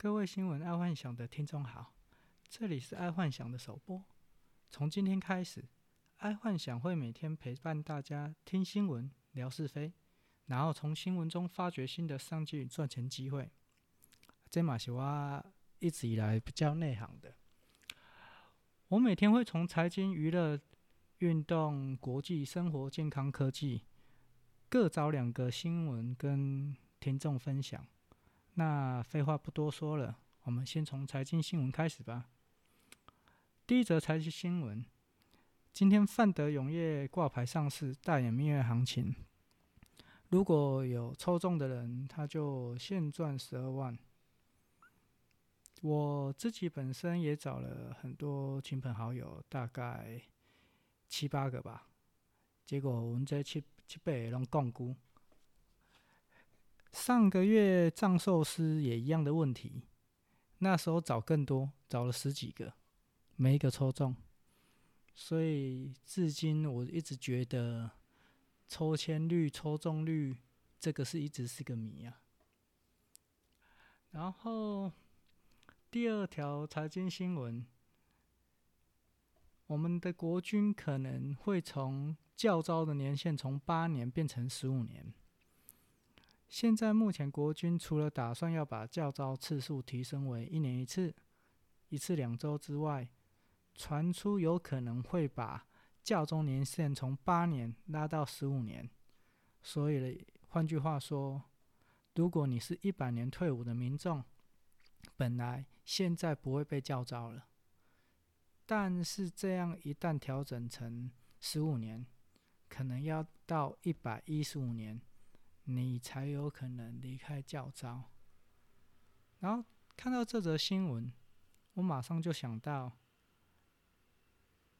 各位新闻爱幻想的听众好，这里是爱幻想的首播。从今天开始，爱幻想会每天陪伴大家听新闻、聊是非，然后从新闻中发掘新的商机与赚钱机会。这嘛是我一直以来比较内行的。我每天会从财经、娱乐、运动、国际、生活、健康、科技各找两个新闻跟听众分享。那废话不多说了，我们先从财经新闻开始吧。第一则财经新闻：今天范德永业挂牌上市，大演蜜月行情。如果有抽中的人，他就现赚十二万。我自己本身也找了很多亲朋好友，大概七八个吧。结果我们这七七八个拢摃龟。上个月藏寿司也一样的问题，那时候找更多，找了十几个，没一个抽中。所以至今我一直觉得抽签率、抽中率这个是一直是个谜啊。然后。第二条财经新闻：我们的国军可能会从教召的年限从八年变成十五年。现在目前国军除了打算要把教招次数提升为一年一次、一次两周之外，传出有可能会把教中年限从八年拉到十五年。所以，换句话说，如果你是一百年退伍的民众，本来现在不会被教招了，但是这样一旦调整成十五年，可能要到一百一十五年，你才有可能离开教招。然后看到这则新闻，我马上就想到，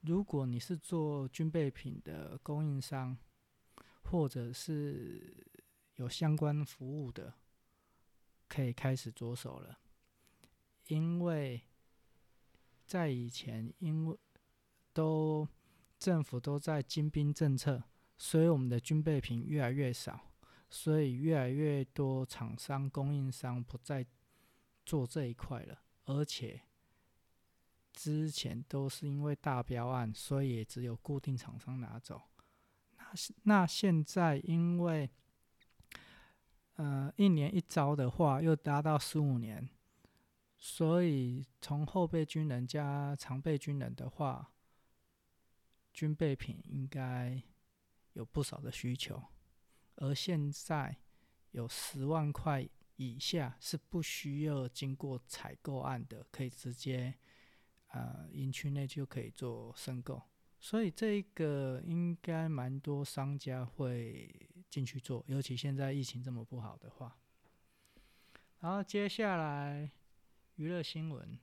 如果你是做军备品的供应商，或者是有相关服务的，可以开始着手了。因为在以前，因为都政府都在精兵政策，所以我们的军备品越来越少，所以越来越多厂商、供应商不再做这一块了。而且之前都是因为大标案，所以也只有固定厂商拿走。那那现在因为呃一年一招的话，又达到十五年。所以，从后备军人加常备军人的话，军备品应该有不少的需求。而现在有十万块以下是不需要经过采购案的，可以直接呃营区内就可以做申购。所以这个应该蛮多商家会进去做，尤其现在疫情这么不好的话。然后接下来。娱乐新闻：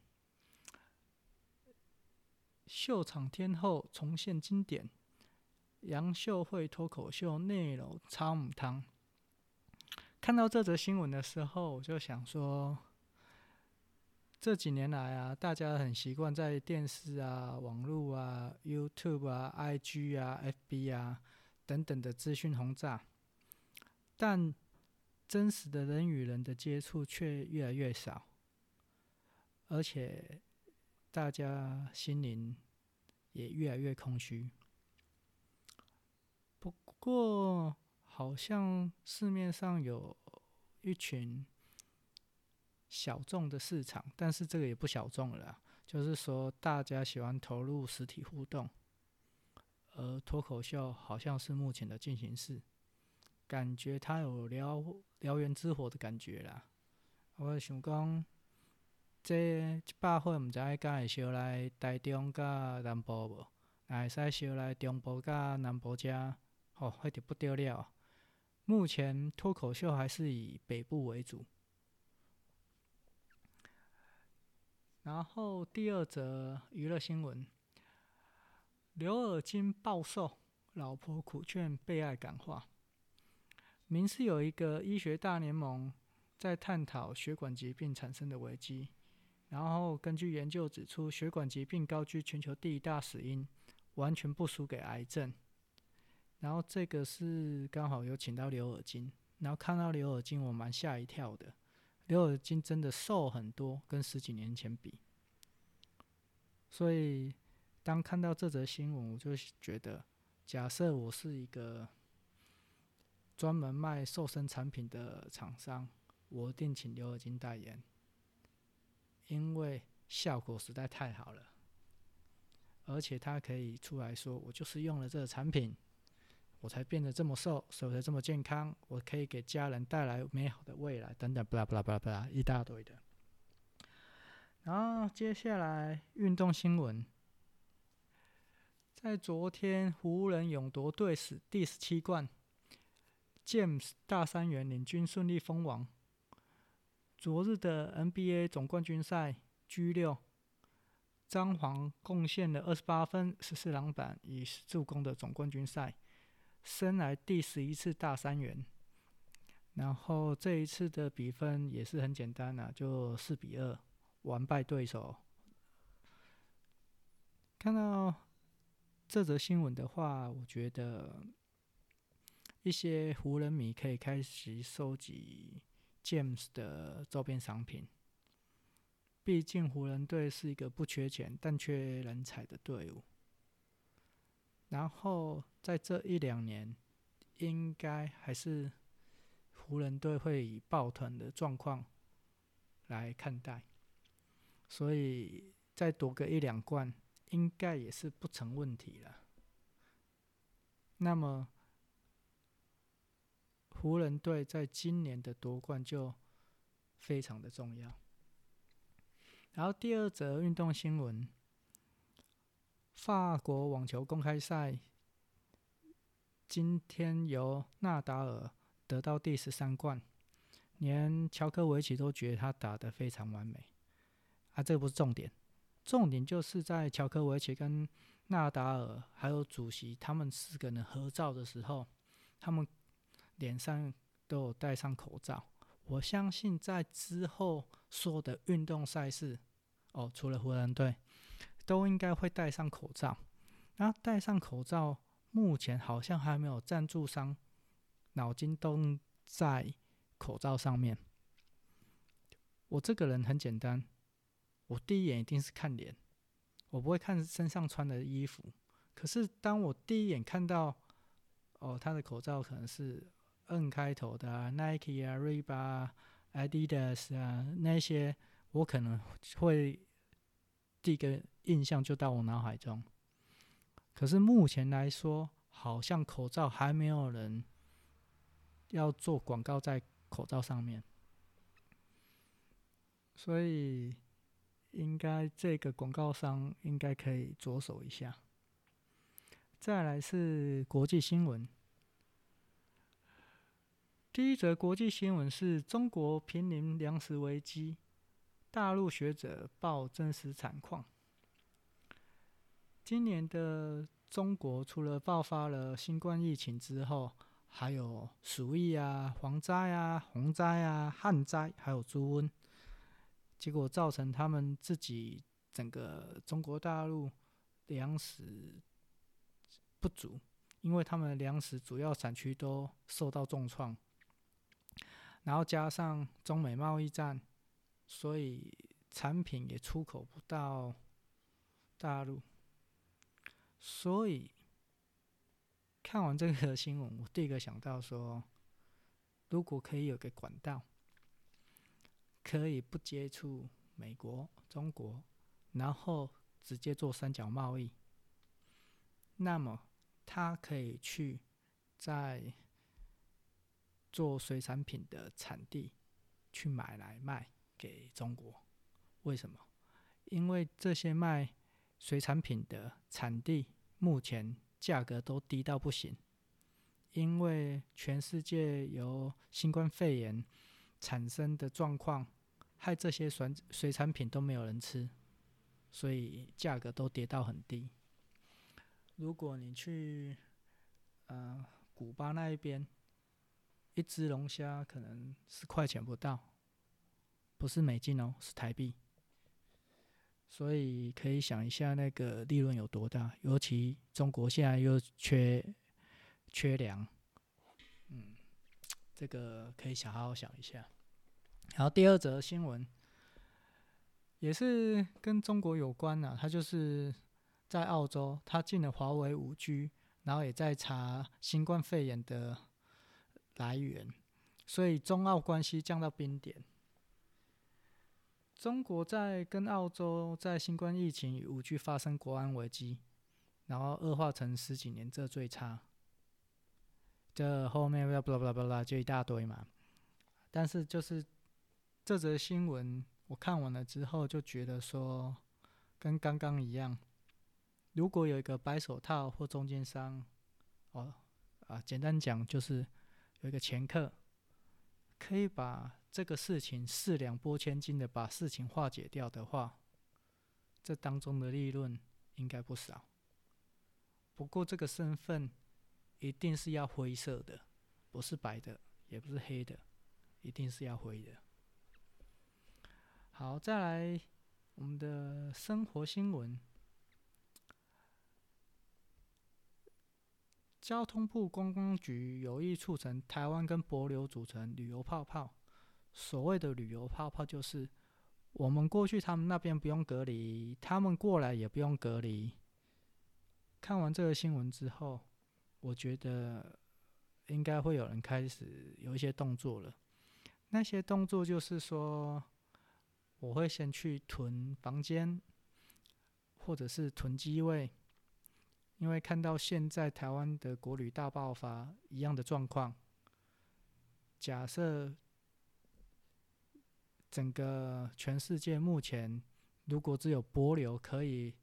秀场天后重现经典，杨秀慧脱口秀内容超母汤。看到这则新闻的时候，我就想说，这几年来啊，大家很习惯在电视啊、网络啊、YouTube 啊、IG 啊、FB 啊等等的资讯轰炸，但真实的人与人的接触却越来越少。而且，大家心灵也越来越空虚。不过，好像市面上有一群小众的市场，但是这个也不小众了啦。就是说，大家喜欢投入实体互动，而脱口秀好像是目前的进行式，感觉它有燎燎原之火的感觉啦。我想讲。这一百岁毋知影敢会烧来台中甲南部无？若会使烧来中部甲南部遮？哦，那就不得了。目前脱口秀还是以北部为主。然后第二则娱乐新闻：刘尔金暴瘦，老婆苦劝被爱感化。明是有一个医学大联盟在探讨血管疾病产生的危机。然后根据研究指出，血管疾病高居全球第一大死因，完全不输给癌症。然后这个是刚好有请到刘尔金，然后看到刘尔金，我蛮吓一跳的，刘尔金真的瘦很多，跟十几年前比。所以，当看到这则新闻，我就觉得，假设我是一个专门卖瘦身产品的厂商，我一定请刘尔金代言，因为效果实在太好了，而且他可以出来说，我就是用了这个产品，我才变得这么瘦，所以才这么健康，我可以给家人带来美好的未来，等等，巴拉巴拉巴拉巴拉一大堆的。然后接下来运动新闻，在昨天湖人勇夺队史第十七冠，James 大三元领军顺利封王。昨日的 NBA 总冠军赛 G 六，张皇贡献了二十八分、十四篮板与助攻的总冠军赛，生来第十一次大三元。然后这一次的比分也是很简单啊，就四比二。完败对手。看到这则新闻的话，我觉得一些湖人迷可以开始收集 James 的周边商品。毕竟湖人队是一个不缺钱但缺人才的队伍。然后在这一两年，应该还是湖人队会以抱团的状况来看待。所以再夺个一两冠，应该也是不成问题了。那么，湖人队在今年的夺冠就非常的重要。然后第二则运动新闻：法国网球公开赛今天由纳达尔得到第十三冠，连乔科维奇都觉得他打得非常完美。啊，这个不是重点，重点就是在乔科维奇跟纳达尔还有主席他们四个人合照的时候，他们脸上都有戴上口罩。我相信在之后说的运动赛事，哦，除了湖人队，都应该会戴上口罩。那戴上口罩，目前好像还没有赞助商脑筋动在口罩上面。我这个人很简单。我第一眼一定是看脸，我不会看身上穿的衣服。可是当我第一眼看到，哦，他的口罩可能是 N 开头的，Nike 啊、Reebok 啊、Adidas 啊那些，我可能会第一个印象就到我脑海中。可是目前来说，好像口罩还没有人要做广告在口罩上面，所以。应该这个广告商应该可以着手一下。再来是国际新闻，第一则国际新闻是中国濒临粮食危机，大陆学者报真实惨况。今年的中国除了爆发了新冠疫情之后，还有鼠疫啊、蝗灾啊、洪灾啊、旱灾，还有猪瘟。结果造成他们自己整个中国大陆粮食不足，因为他们的粮食主要产区都受到重创，然后加上中美贸易战，所以产品也出口不到大陆。所以看完这个新闻，我第一个想到说，如果可以有个管道。可以不接触美国、中国，然后直接做三角贸易。那么，他可以去在做水产品的产地去买来卖给中国。为什么？因为这些卖水产品的产地目前价格都低到不行，因为全世界由新冠肺炎产生的状况。害这些水水产品都没有人吃，所以价格都跌到很低。如果你去呃古巴那一边，一只龙虾可能十块钱不到，不是美金哦，是台币。所以可以想一下那个利润有多大，尤其中国现在又缺缺粮，嗯，这个可以想好好想一下。然后第二则新闻也是跟中国有关、啊，他就是在澳洲，他进了华为五 G，然后也在查新冠肺炎的来源，所以中澳关系降到冰点。中国在跟澳洲在新冠疫情与五 G 发生国安危机，然后恶化成十几年这最差，这后面要巴拉巴拉巴拉就一大堆嘛。但是就是这则新闻我看完了之后就觉得说，跟刚刚一样，如果有一个白手套或中间商，哦啊，简单讲就是有一个掮客，可以把。这个事情四两拨千斤的把事情化解掉的话，这当中的利润应该不少。不过这个身份一定是要灰色的，不是白的，也不是黑的，一定是要灰的。好，再来我们的生活新闻。交通部观光局有意促成台湾跟帛琉组成旅游泡泡。所谓的旅游泡泡，就是我们过去他们那边不用隔离，他们过来也不用隔离。看完这个新闻之后，我觉得应该会有人开始有一些动作了。那些动作就是说，我会先去囤房间，或者是囤机位，因为看到现在台湾的国旅大爆发一样的状况，假设。整个全世界目前，如果只有帛琉可以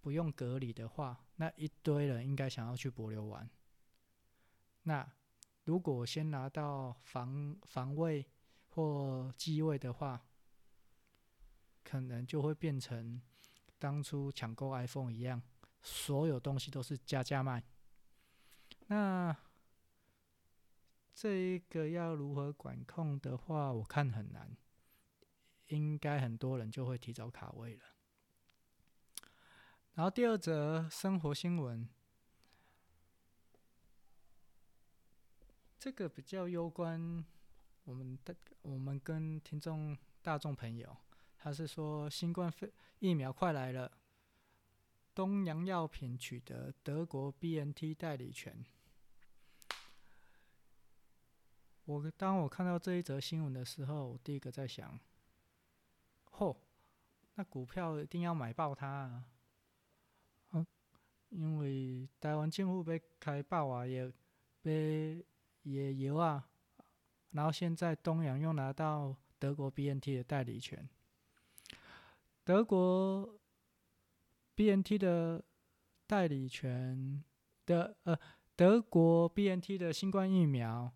不用隔离的话，那一堆人应该想要去帛琉玩。那如果先拿到防防卫或机位的话，可能就会变成当初抢购 iPhone 一样，所有东西都是加价卖。那这一个要如何管控的话，我看很难。应该很多人就会提早卡位了。然后第二则生活新闻，这个比较攸关我们的我们跟听众大众朋友，他是说新冠肺疫苗快来了，东洋药品取得德国 BNT 代理权。我当我看到这一则新闻的时候，我第一个在想。嚯，那股票一定要买爆它啊！因为台湾政府被开爆啊，也被也油啊。然后现在东洋又拿到德国 BNT 的代理权，德国 BNT 的代理权的呃，德国 BNT 的新冠疫苗。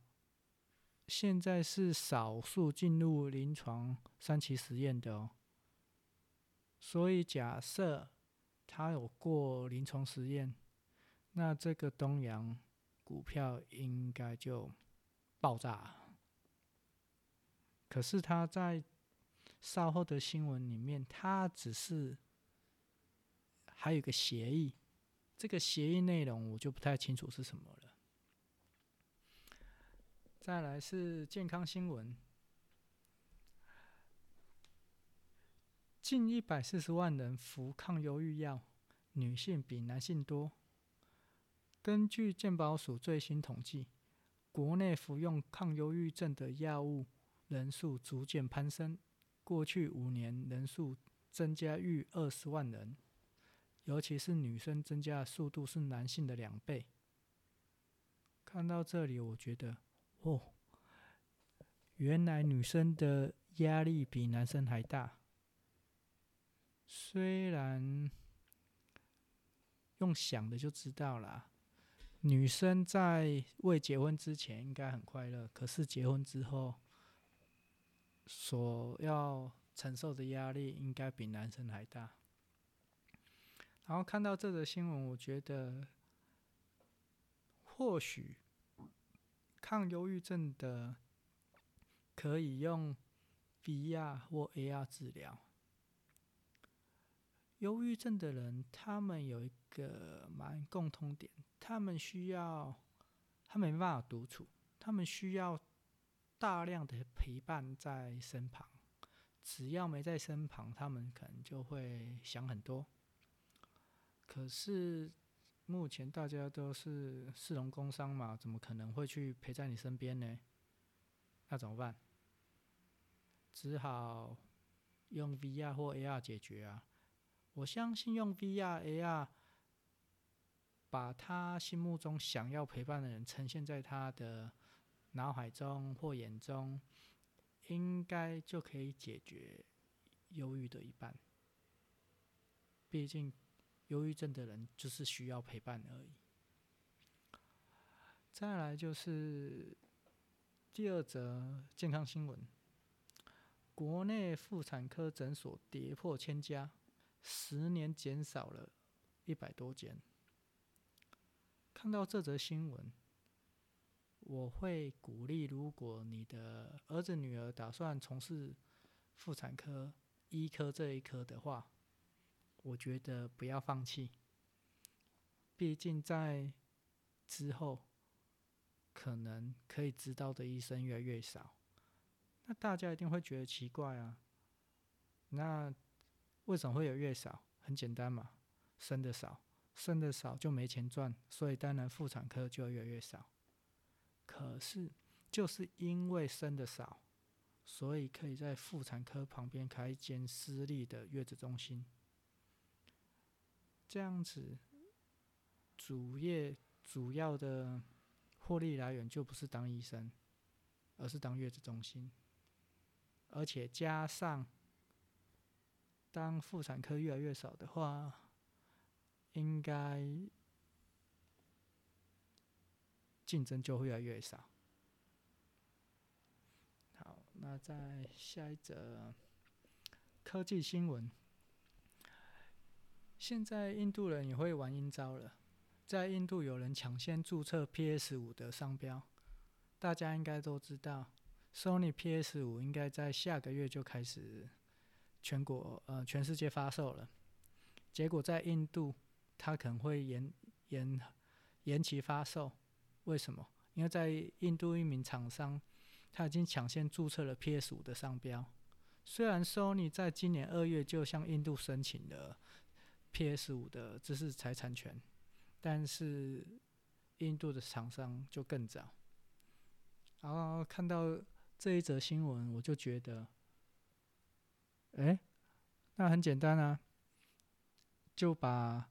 现在是少数进入临床三期实验的哦，所以假设它有过临床实验，那这个东洋股票应该就爆炸。可是他在稍后的新闻里面，他只是还有个协议，这个协议内容我就不太清楚是什么了。再来是健康新闻，近一百四十万人服抗忧郁药，女性比男性多。根据健保署最新统计，国内服用抗忧郁症的药物人数逐渐攀升，过去五年人数增加逾二十万人，尤其是女生增加的速度是男性的两倍。看到这里，我觉得。哦，原来女生的压力比男生还大。虽然用想的就知道啦，女生在未结婚之前应该很快乐，可是结婚之后所要承受的压力应该比男生还大。然后看到这则新闻，我觉得或许。抗忧郁症的可以用 VR 或 AR 治疗。忧郁症的人，他们有一个蛮共通点，他们需要，他没办法独处，他们需要大量的陪伴在身旁。只要没在身旁，他们可能就会想很多。可是目前大家都是市容工商嘛，怎么可能会去陪在你身边呢？那怎么办？只好用 VR 或 AR 解决啊！我相信用 VR、AR 把他心目中想要陪伴的人呈现在他的脑海中或眼中，应该就可以解决忧郁的一半。毕竟，忧郁症的人就是需要陪伴而已。再来就是第二则健康新闻。国内妇产科诊所跌破千家，十年减少了一百多间。看到这则新闻，我会鼓励，如果你的儿子女儿打算从事妇产科、医科这一科的话，我觉得不要放弃。毕竟在之后，可能可以知道的医生越来越少。那大家一定会觉得奇怪啊，那为什么会有越少？很简单嘛，生的少，生的少就没钱赚，所以当然妇产科就越来越少。可是就是因为生的少，所以可以在妇产科旁边开一间私立的月子中心，这样子主业主要的获利来源就不是当医生，而是当月子中心。而且加上，当妇产科越来越少的话，应该竞争就会越来越少。好，那再下一则科技新闻。现在印度人也会玩阴招了，在印度有人抢先注册 PS 五的商标，大家应该都知道。Sony PS 五应该在下个月就开始全国呃全世界发售了，结果在印度它可能会延延延期发售，为什么？因为在印度一名厂商他已经抢先注册了 PS 五的商标，虽然 Sony 在今年二月就向印度申请了 PS 五的知识财产权，但是印度的厂商就更早，然后看到。这一则新闻，我就觉得，哎，那很简单啊，就把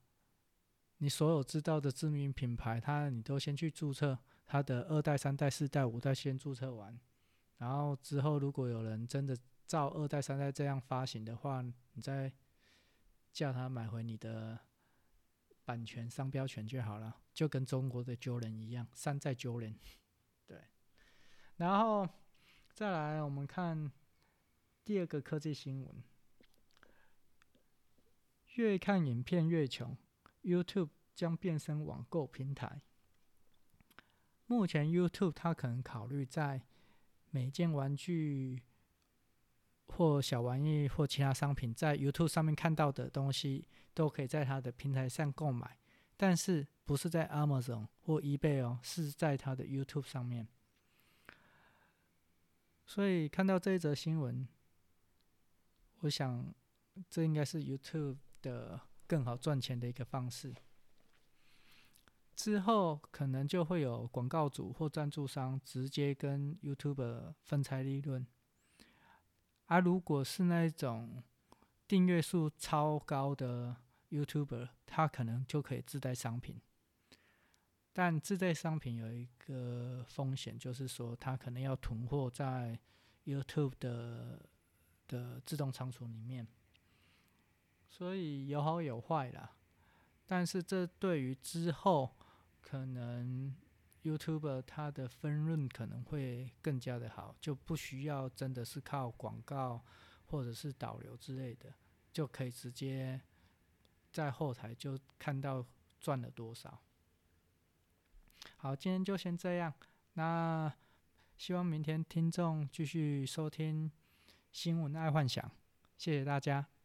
你所有知道的知名品牌，它你都先去注册，它的二代、三代、四代、五代先注册完，然后之后如果有人真的照二代、三代这样发行的话，你再叫他买回你的版权、商标权就好了，就跟中国的揪人一样，山寨揪人，对，然后。再来，我们看第二个科技新闻。越看影片越穷，YouTube 将变身网购平台。目前 YouTube 它可能考虑在每件玩具或小玩意或其他商品，在 YouTube 上面看到的东西，都可以在它的平台上购买，但是不是在 Amazon 或 eBay 哦，是在它的 YouTube 上面。所以看到这一则新闻，我想这应该是 YouTube 的更好赚钱的一个方式。之后可能就会有广告主或赞助商直接跟 YouTuber 分拆利润。而如果是那种订阅数超高的 YouTuber，他可能就可以自带商品。但自带商品有一个风险，就是说它可能要囤货在 YouTube 的的自动仓储里面，所以有好有坏啦。但是这对于之后可能 YouTube 它的分润可能会更加的好，就不需要真的是靠广告或者是导流之类的，就可以直接在后台就看到赚了多少。好，今天就先这样。那希望明天听众继续收听新闻爱幻想，谢谢大家。